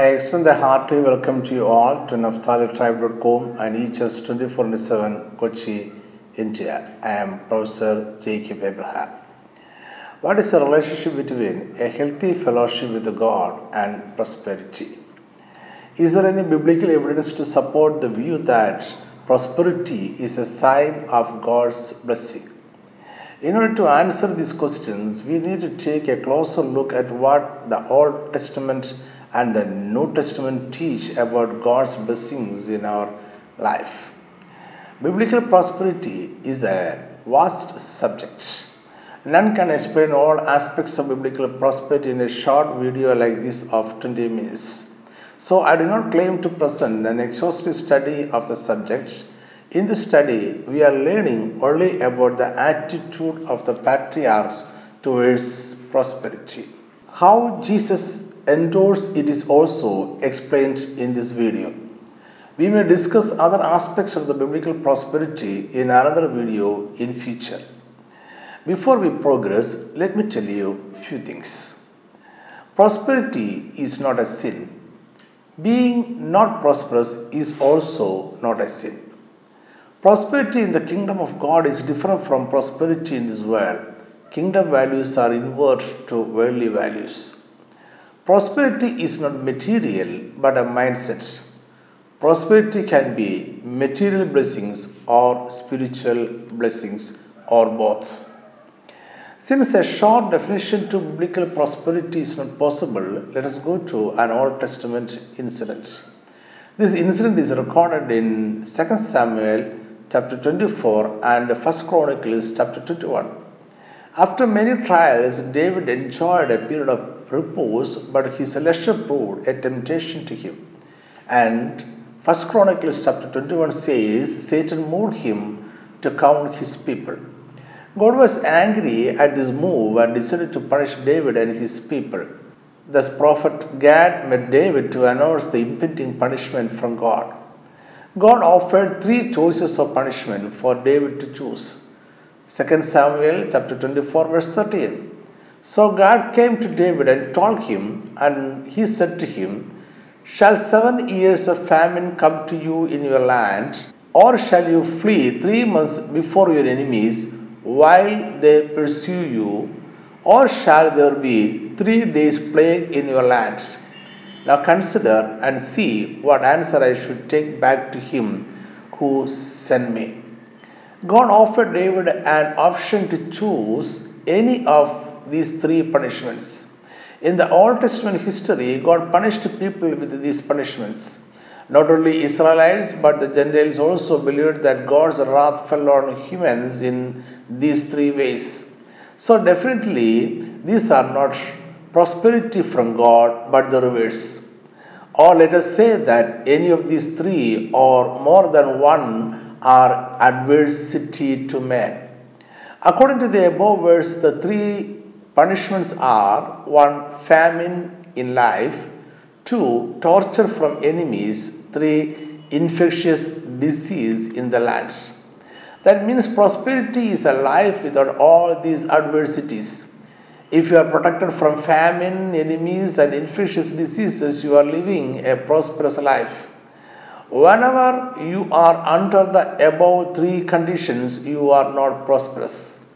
I extend a hearty welcome to you all to NaphtaliTribe.com and EHS 24 7 Kochi, India. I am Professor Jacob Abraham. What is the relationship between a healthy fellowship with God and prosperity? Is there any biblical evidence to support the view that prosperity is a sign of God's blessing? In order to answer these questions, we need to take a closer look at what the Old Testament and the New Testament teach about God's blessings in our life. Biblical prosperity is a vast subject. None can explain all aspects of biblical prosperity in a short video like this of 20 minutes. So, I do not claim to present an exhaustive study of the subject in this study, we are learning only about the attitude of the patriarchs towards prosperity. How Jesus endorsed it is also explained in this video. We may discuss other aspects of the biblical prosperity in another video in future. Before we progress, let me tell you few things. Prosperity is not a sin. Being not prosperous is also not a sin. Prosperity in the kingdom of God is different from prosperity in this world. Kingdom values are inward to worldly values. Prosperity is not material but a mindset. Prosperity can be material blessings or spiritual blessings or both. Since a short definition to biblical prosperity is not possible, let us go to an Old Testament incident. This incident is recorded in 2 Samuel chapter 24 and 1 Chronicles chapter 21. After many trials, David enjoyed a period of repose, but his leisure proved a temptation to him. And 1 Chronicles chapter 21 says Satan moved him to count his people. God was angry at this move and decided to punish David and his people. Thus, prophet Gad met David to announce the impending punishment from God. God offered three choices of punishment for David to choose. 2 Samuel chapter 24 verse 13. So Gad came to David and told him, and he said to him, Shall seven years of famine come to you in your land, or shall you flee three months before your enemies while they pursue you, or shall there be three days plague in your land? Now consider and see what answer I should take back to him who sent me. God offered David an option to choose any of these three punishments. In the Old Testament history, God punished people with these punishments. Not only Israelites, but the Gentiles also believed that God's wrath fell on humans in these three ways. So, definitely, these are not prosperity from God, but the reverse. Or let us say that any of these three or more than one are adversity to man. According to the above verse, the three punishments are one, famine in life, two, torture from enemies, three, infectious disease in the lands. That means prosperity is a life without all these adversities. If you are protected from famine, enemies, and infectious diseases, you are living a prosperous life. Whenever you are under the above three conditions, you are not prosperous.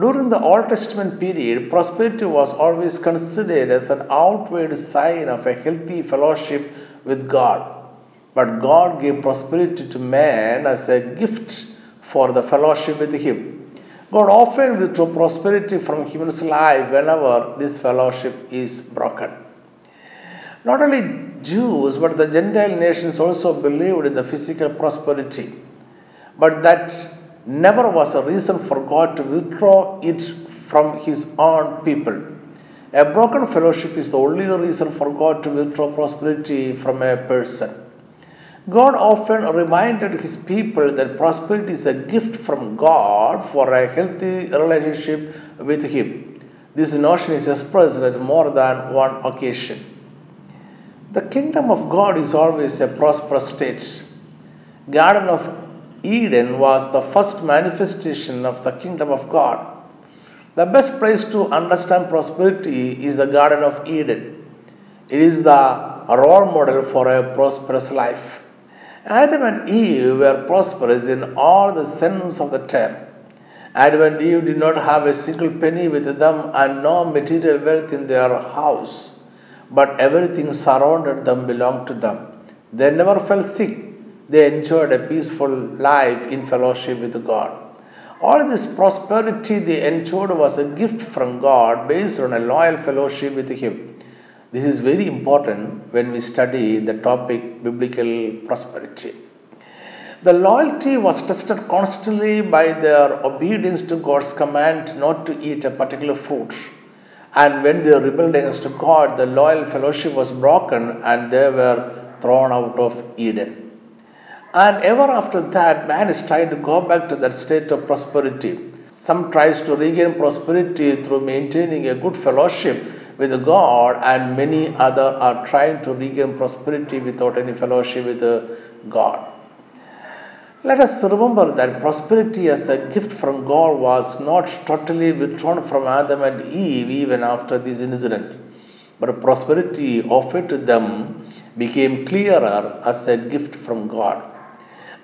During the Old Testament period, prosperity was always considered as an outward sign of a healthy fellowship with God. But God gave prosperity to man as a gift for the fellowship with Him. God often withdraw prosperity from human's life whenever this fellowship is broken. Not only Jews but the Gentile nations also believed in the physical prosperity, but that never was a reason for God to withdraw it from his own people. A broken fellowship is the only reason for God to withdraw prosperity from a person. God often reminded his people that prosperity is a gift from God for a healthy relationship with him. This notion is expressed at more than one occasion. The kingdom of God is always a prosperous state. Garden of Eden was the first manifestation of the kingdom of God. The best place to understand prosperity is the Garden of Eden. It is the role model for a prosperous life. Adam and Eve were prosperous in all the sense of the term. Adam and Eve did not have a single penny with them and no material wealth in their house, but everything surrounded them belonged to them. They never fell sick. They enjoyed a peaceful life in fellowship with God. All this prosperity they enjoyed was a gift from God based on a loyal fellowship with Him. This is very important when we study the topic biblical prosperity. The loyalty was tested constantly by their obedience to God's command not to eat a particular fruit. And when they rebelled against God, the loyal fellowship was broken and they were thrown out of Eden. And ever after that, man is trying to go back to that state of prosperity. Some tries to regain prosperity through maintaining a good fellowship with God, and many other are trying to regain prosperity without any fellowship with God. Let us remember that prosperity as a gift from God was not totally withdrawn from Adam and Eve even after this incident, but prosperity offered to them became clearer as a gift from God.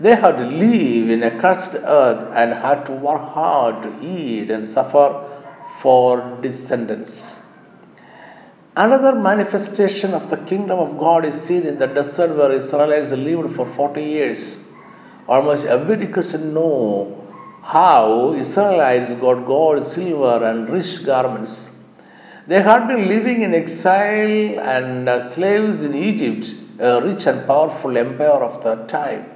They had to live in a cursed earth and had to work hard to eat and suffer for descendants. Another manifestation of the kingdom of God is seen in the desert where Israelites lived for 40 years. Almost every Christian know how Israelites got gold, silver, and rich garments. They had been living in exile and slaves in Egypt, a rich and powerful empire of the time.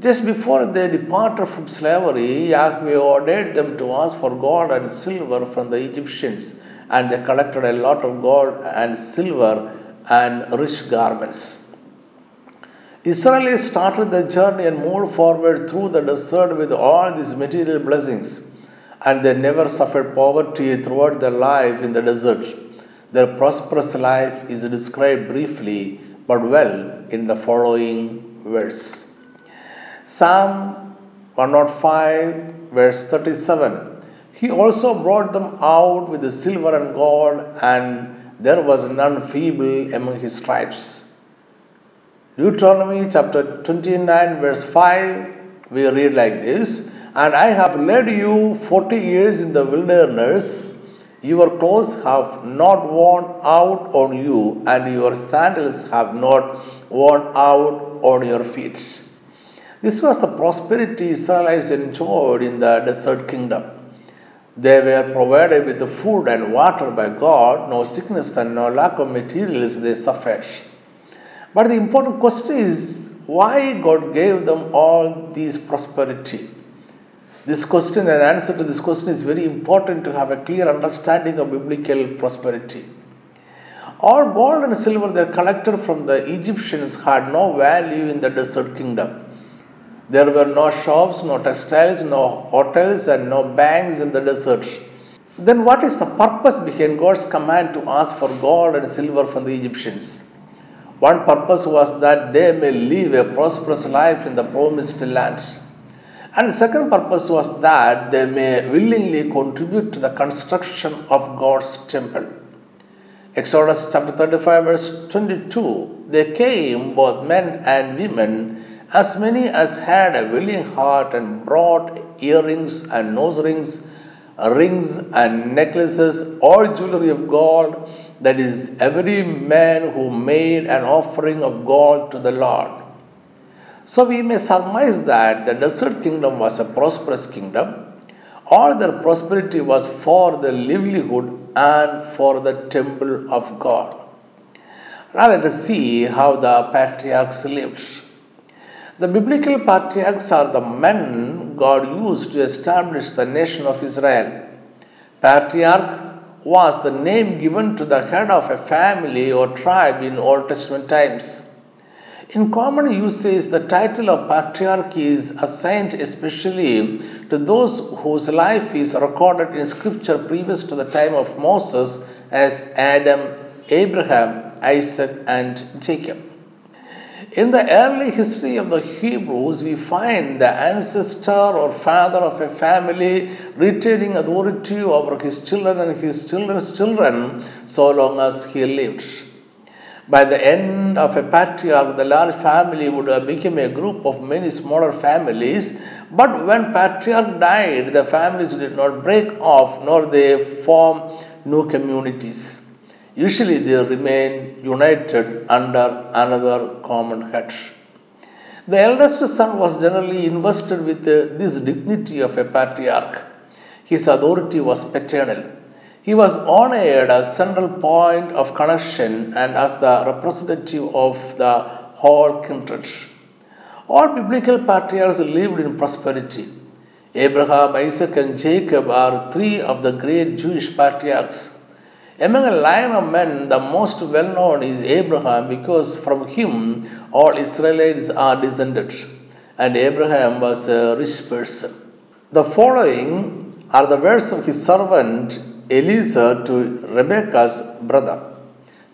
Just before they departed from slavery, Yahweh ordered them to ask for gold and silver from the Egyptians, and they collected a lot of gold and silver and rich garments. Israel started the journey and moved forward through the desert with all these material blessings, and they never suffered poverty throughout their life in the desert. Their prosperous life is described briefly but well in the following verse. Psalm 105, verse 37. He also brought them out with the silver and gold, and there was none feeble among his tribes. Deuteronomy chapter 29, verse 5, we read like this And I have led you forty years in the wilderness. Your clothes have not worn out on you, and your sandals have not worn out on your feet. This was the prosperity Israelites enjoyed in the desert kingdom. They were provided with food and water by God, no sickness and no lack of materials they suffered. But the important question is why God gave them all these prosperity? This question and answer to this question is very important to have a clear understanding of biblical prosperity. All gold and silver they collected from the Egyptians had no value in the desert kingdom. There were no shops, no textiles, no hotels, and no banks in the desert. Then, what is the purpose behind God's command to ask for gold and silver from the Egyptians? One purpose was that they may live a prosperous life in the promised land. And the second purpose was that they may willingly contribute to the construction of God's temple. Exodus chapter 35, verse 22 They came, both men and women, as many as had a willing heart and brought earrings and nose rings, rings and necklaces, all jewelry of gold, that is, every man who made an offering of gold to the Lord. So we may surmise that the desert kingdom was a prosperous kingdom. All their prosperity was for the livelihood and for the temple of God. Now let us see how the patriarchs lived. The biblical patriarchs are the men God used to establish the nation of Israel. Patriarch was the name given to the head of a family or tribe in Old Testament times. In common usage, the title of patriarch is assigned especially to those whose life is recorded in scripture previous to the time of Moses as Adam, Abraham, Isaac, and Jacob. In the early history of the Hebrews, we find the ancestor or father of a family retaining authority over his children and his children's children so long as he lived. By the end of a patriarch, the large family would have become a group of many smaller families. But when patriarch died, the families did not break off nor they form new communities. Usually they remain united under another common head. The eldest son was generally invested with this dignity of a patriarch. His authority was paternal. He was honored as central point of connection and as the representative of the whole kindred. All biblical patriarchs lived in prosperity. Abraham, Isaac, and Jacob are three of the great Jewish patriarchs. Among a line of men, the most well known is Abraham because from him all Israelites are descended, and Abraham was a rich person. The following are the words of his servant Eliezer to Rebekah's brother.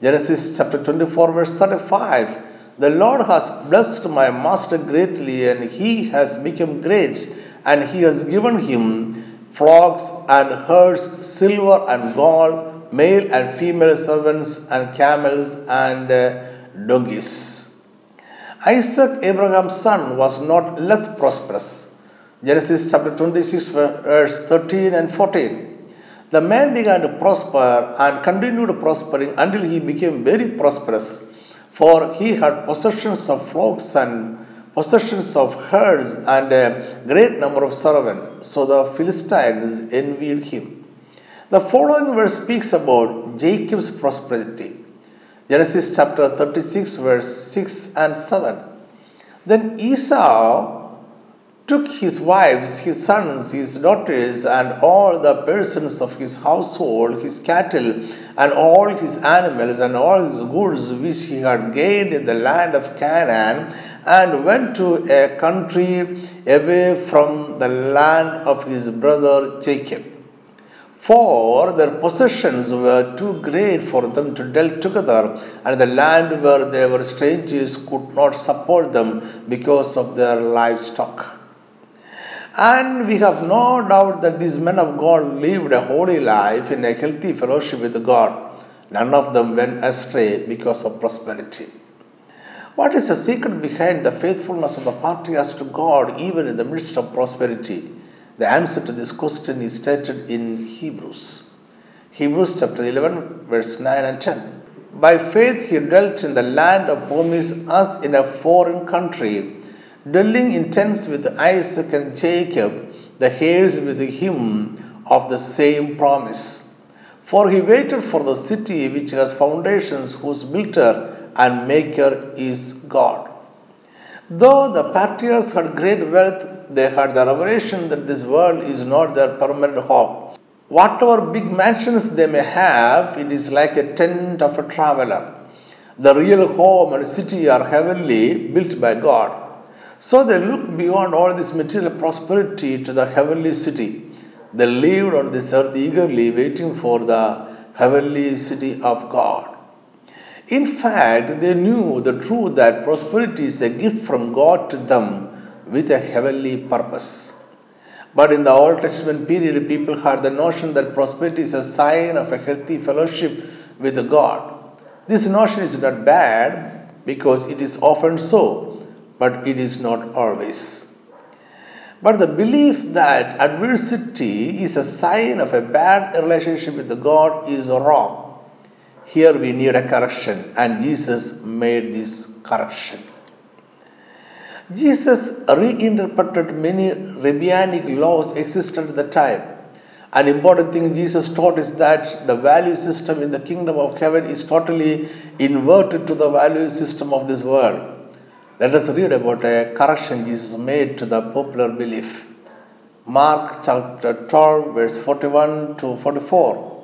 Genesis chapter 24, verse 35. The Lord has blessed my master greatly, and he has become great, and he has given him flocks and herds, silver and gold, male and female servants, and camels and uh, donkeys. Isaac, Abraham's son, was not less prosperous. Genesis chapter 26, verse 13 and 14. The man began to prosper and continued prospering until he became very prosperous, for he had possessions of flocks and possessions of herds and a great number of servants. So the Philistines envied him. The following verse speaks about Jacob's prosperity. Genesis chapter 36, verse 6 and 7. Then Esau took his wives, his sons, his daughters, and all the persons of his household, his cattle, and all his animals, and all his goods which he had gained in the land of Canaan, and went to a country away from the land of his brother Jacob. For their possessions were too great for them to dwell together, and the land where they were strangers could not support them because of their livestock. And we have no doubt that these men of God lived a holy life in a healthy fellowship with God. None of them went astray because of prosperity. What is the secret behind the faithfulness of the patriarchs to God even in the midst of prosperity? The answer to this question is stated in Hebrews. Hebrews chapter 11, verse 9 and 10. By faith he dwelt in the land of promise as in a foreign country dwelling in tents with Isaac and Jacob, the heirs with him of the same promise. For he waited for the city which has foundations, whose builder and maker is God. Though the patriarchs had great wealth, they had the revelation that this world is not their permanent home. Whatever big mansions they may have, it is like a tent of a traveler. The real home and city are heavenly, built by God. So they looked beyond all this material prosperity to the heavenly city. They lived on this earth eagerly waiting for the heavenly city of God. In fact, they knew the truth that prosperity is a gift from God to them with a heavenly purpose. But in the Old Testament period, people had the notion that prosperity is a sign of a healthy fellowship with God. This notion is not bad because it is often so but it is not always. But the belief that adversity is a sign of a bad relationship with God is wrong. Here we need a correction, and Jesus made this correction. Jesus reinterpreted many rabbinic laws existed at the time. An important thing Jesus taught is that the value system in the kingdom of heaven is totally inverted to the value system of this world. Let us read about a correction Jesus made to the popular belief. Mark chapter 12, verse 41 to 44.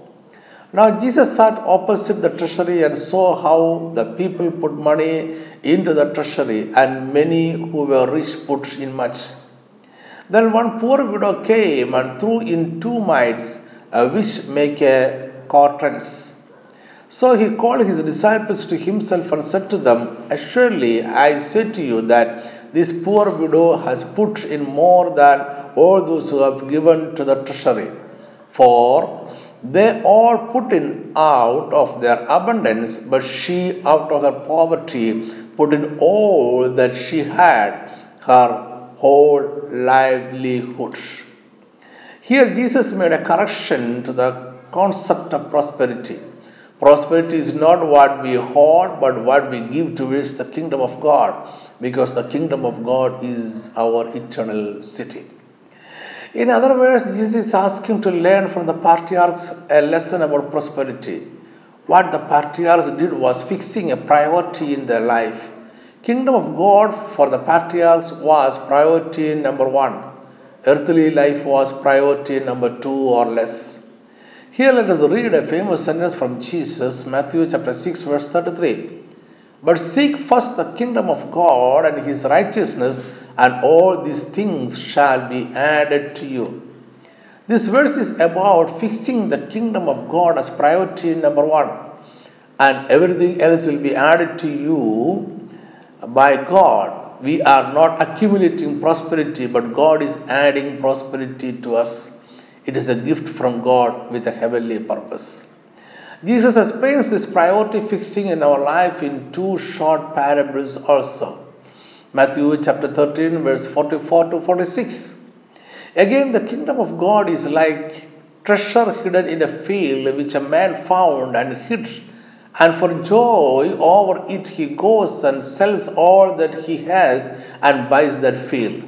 Now Jesus sat opposite the treasury and saw how the people put money into the treasury, and many who were rich put in much. Then one poor widow came and threw in two mites, uh, which make a quadrans. So he called his disciples to himself and said to them, Assuredly, I say to you that this poor widow has put in more than all those who have given to the treasury. For They all put in out of their abundance, but she out of her poverty put in all that she had, her whole livelihood. Here Jesus made a correction to the concept of prosperity. Prosperity is not what we hoard, but what we give towards the kingdom of God, because the kingdom of God is our eternal city. In other words, Jesus is asking to learn from the patriarchs a lesson about prosperity. What the patriarchs did was fixing a priority in their life. Kingdom of God for the patriarchs was priority number one. Earthly life was priority number two or less. Here let us read a famous sentence from Jesus, Matthew chapter 6, verse 33. But seek first the kingdom of God and his righteousness, and all these things shall be added to you. This verse is about fixing the kingdom of God as priority number one, and everything else will be added to you by God. We are not accumulating prosperity, but God is adding prosperity to us. It is a gift from God with a heavenly purpose. Jesus explains this priority fixing in our life in two short parables also. Matthew chapter 13, verse 44 to 46. Again, the kingdom of God is like treasure hidden in a field which a man found and hid. And for joy over it, he goes and sells all that he has and buys that field.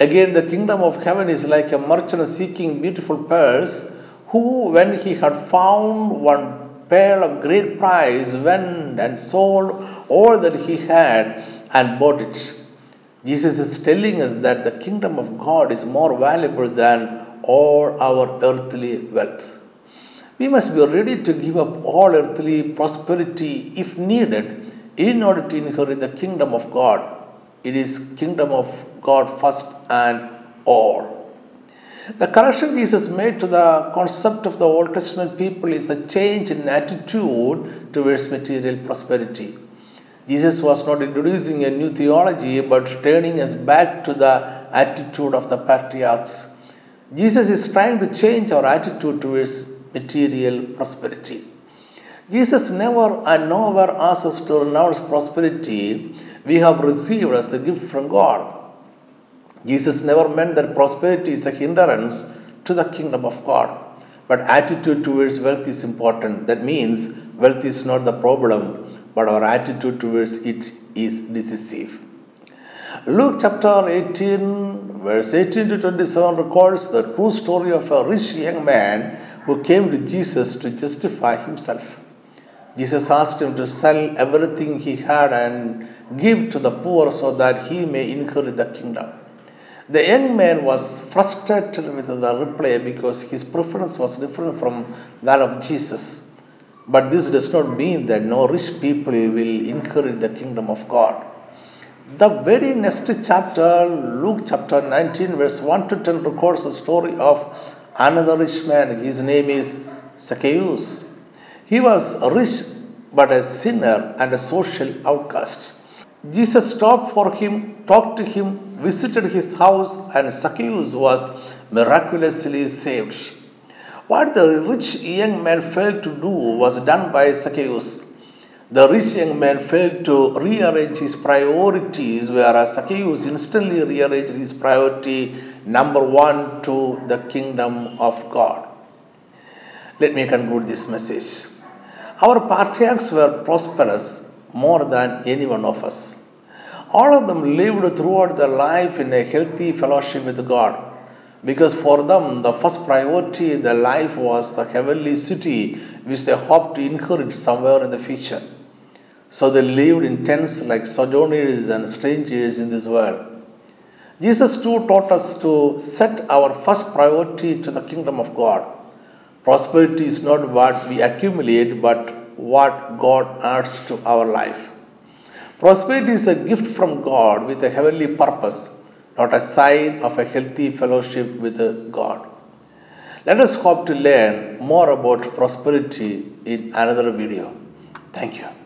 Again, the kingdom of heaven is like a merchant seeking beautiful pearls, who, when he had found one pearl of great price, went and sold all that he had and bought it. Jesus is telling us that the kingdom of God is more valuable than all our earthly wealth. We must be ready to give up all earthly prosperity if needed in order to inherit the kingdom of God. It is kingdom of God first and all. The correction Jesus made to the concept of the Old Testament people is a change in attitude towards material prosperity. Jesus was not introducing a new theology but turning us back to the attitude of the patriarchs. Jesus is trying to change our attitude towards material prosperity. Jesus never and nowhere asks us to renounce prosperity we have received as a gift from God. Jesus never meant that prosperity is a hindrance to the kingdom of God. But attitude towards wealth is important. That means wealth is not the problem, but our attitude towards it is decisive. Luke chapter 18, verse 18 to 27 records the true story of a rich young man who came to Jesus to justify himself. Jesus asked him to sell everything he had and give to the poor so that he may inherit the kingdom. The young man was frustrated with the reply because his preference was different from that of Jesus. But this does not mean that no rich people will inherit the kingdom of God. The very next chapter, Luke chapter 19, verse 1 to 10, records the story of another rich man. His name is Zacchaeus. He was rich but a sinner and a social outcast. Jesus stopped for him, talked to him, visited his house, and Zacchaeus was miraculously saved. What the rich young man failed to do was done by Zacchaeus. The rich young man failed to rearrange his priorities, whereas Zacchaeus instantly rearranged his priority number one to the kingdom of God. Let me conclude this message. Our patriarchs were prosperous more than any one of us. All of them lived throughout their life in a healthy fellowship with God because for them the first priority in their life was the heavenly city which they hoped to inherit somewhere in the future. So they lived in tents like sojourners and strangers in this world. Jesus too taught us to set our first priority to the kingdom of God. Prosperity is not what we accumulate, but what God adds to our life. Prosperity is a gift from God with a heavenly purpose not a sign of a healthy fellowship with God. Let us hope to learn more about prosperity in another video. Thank you.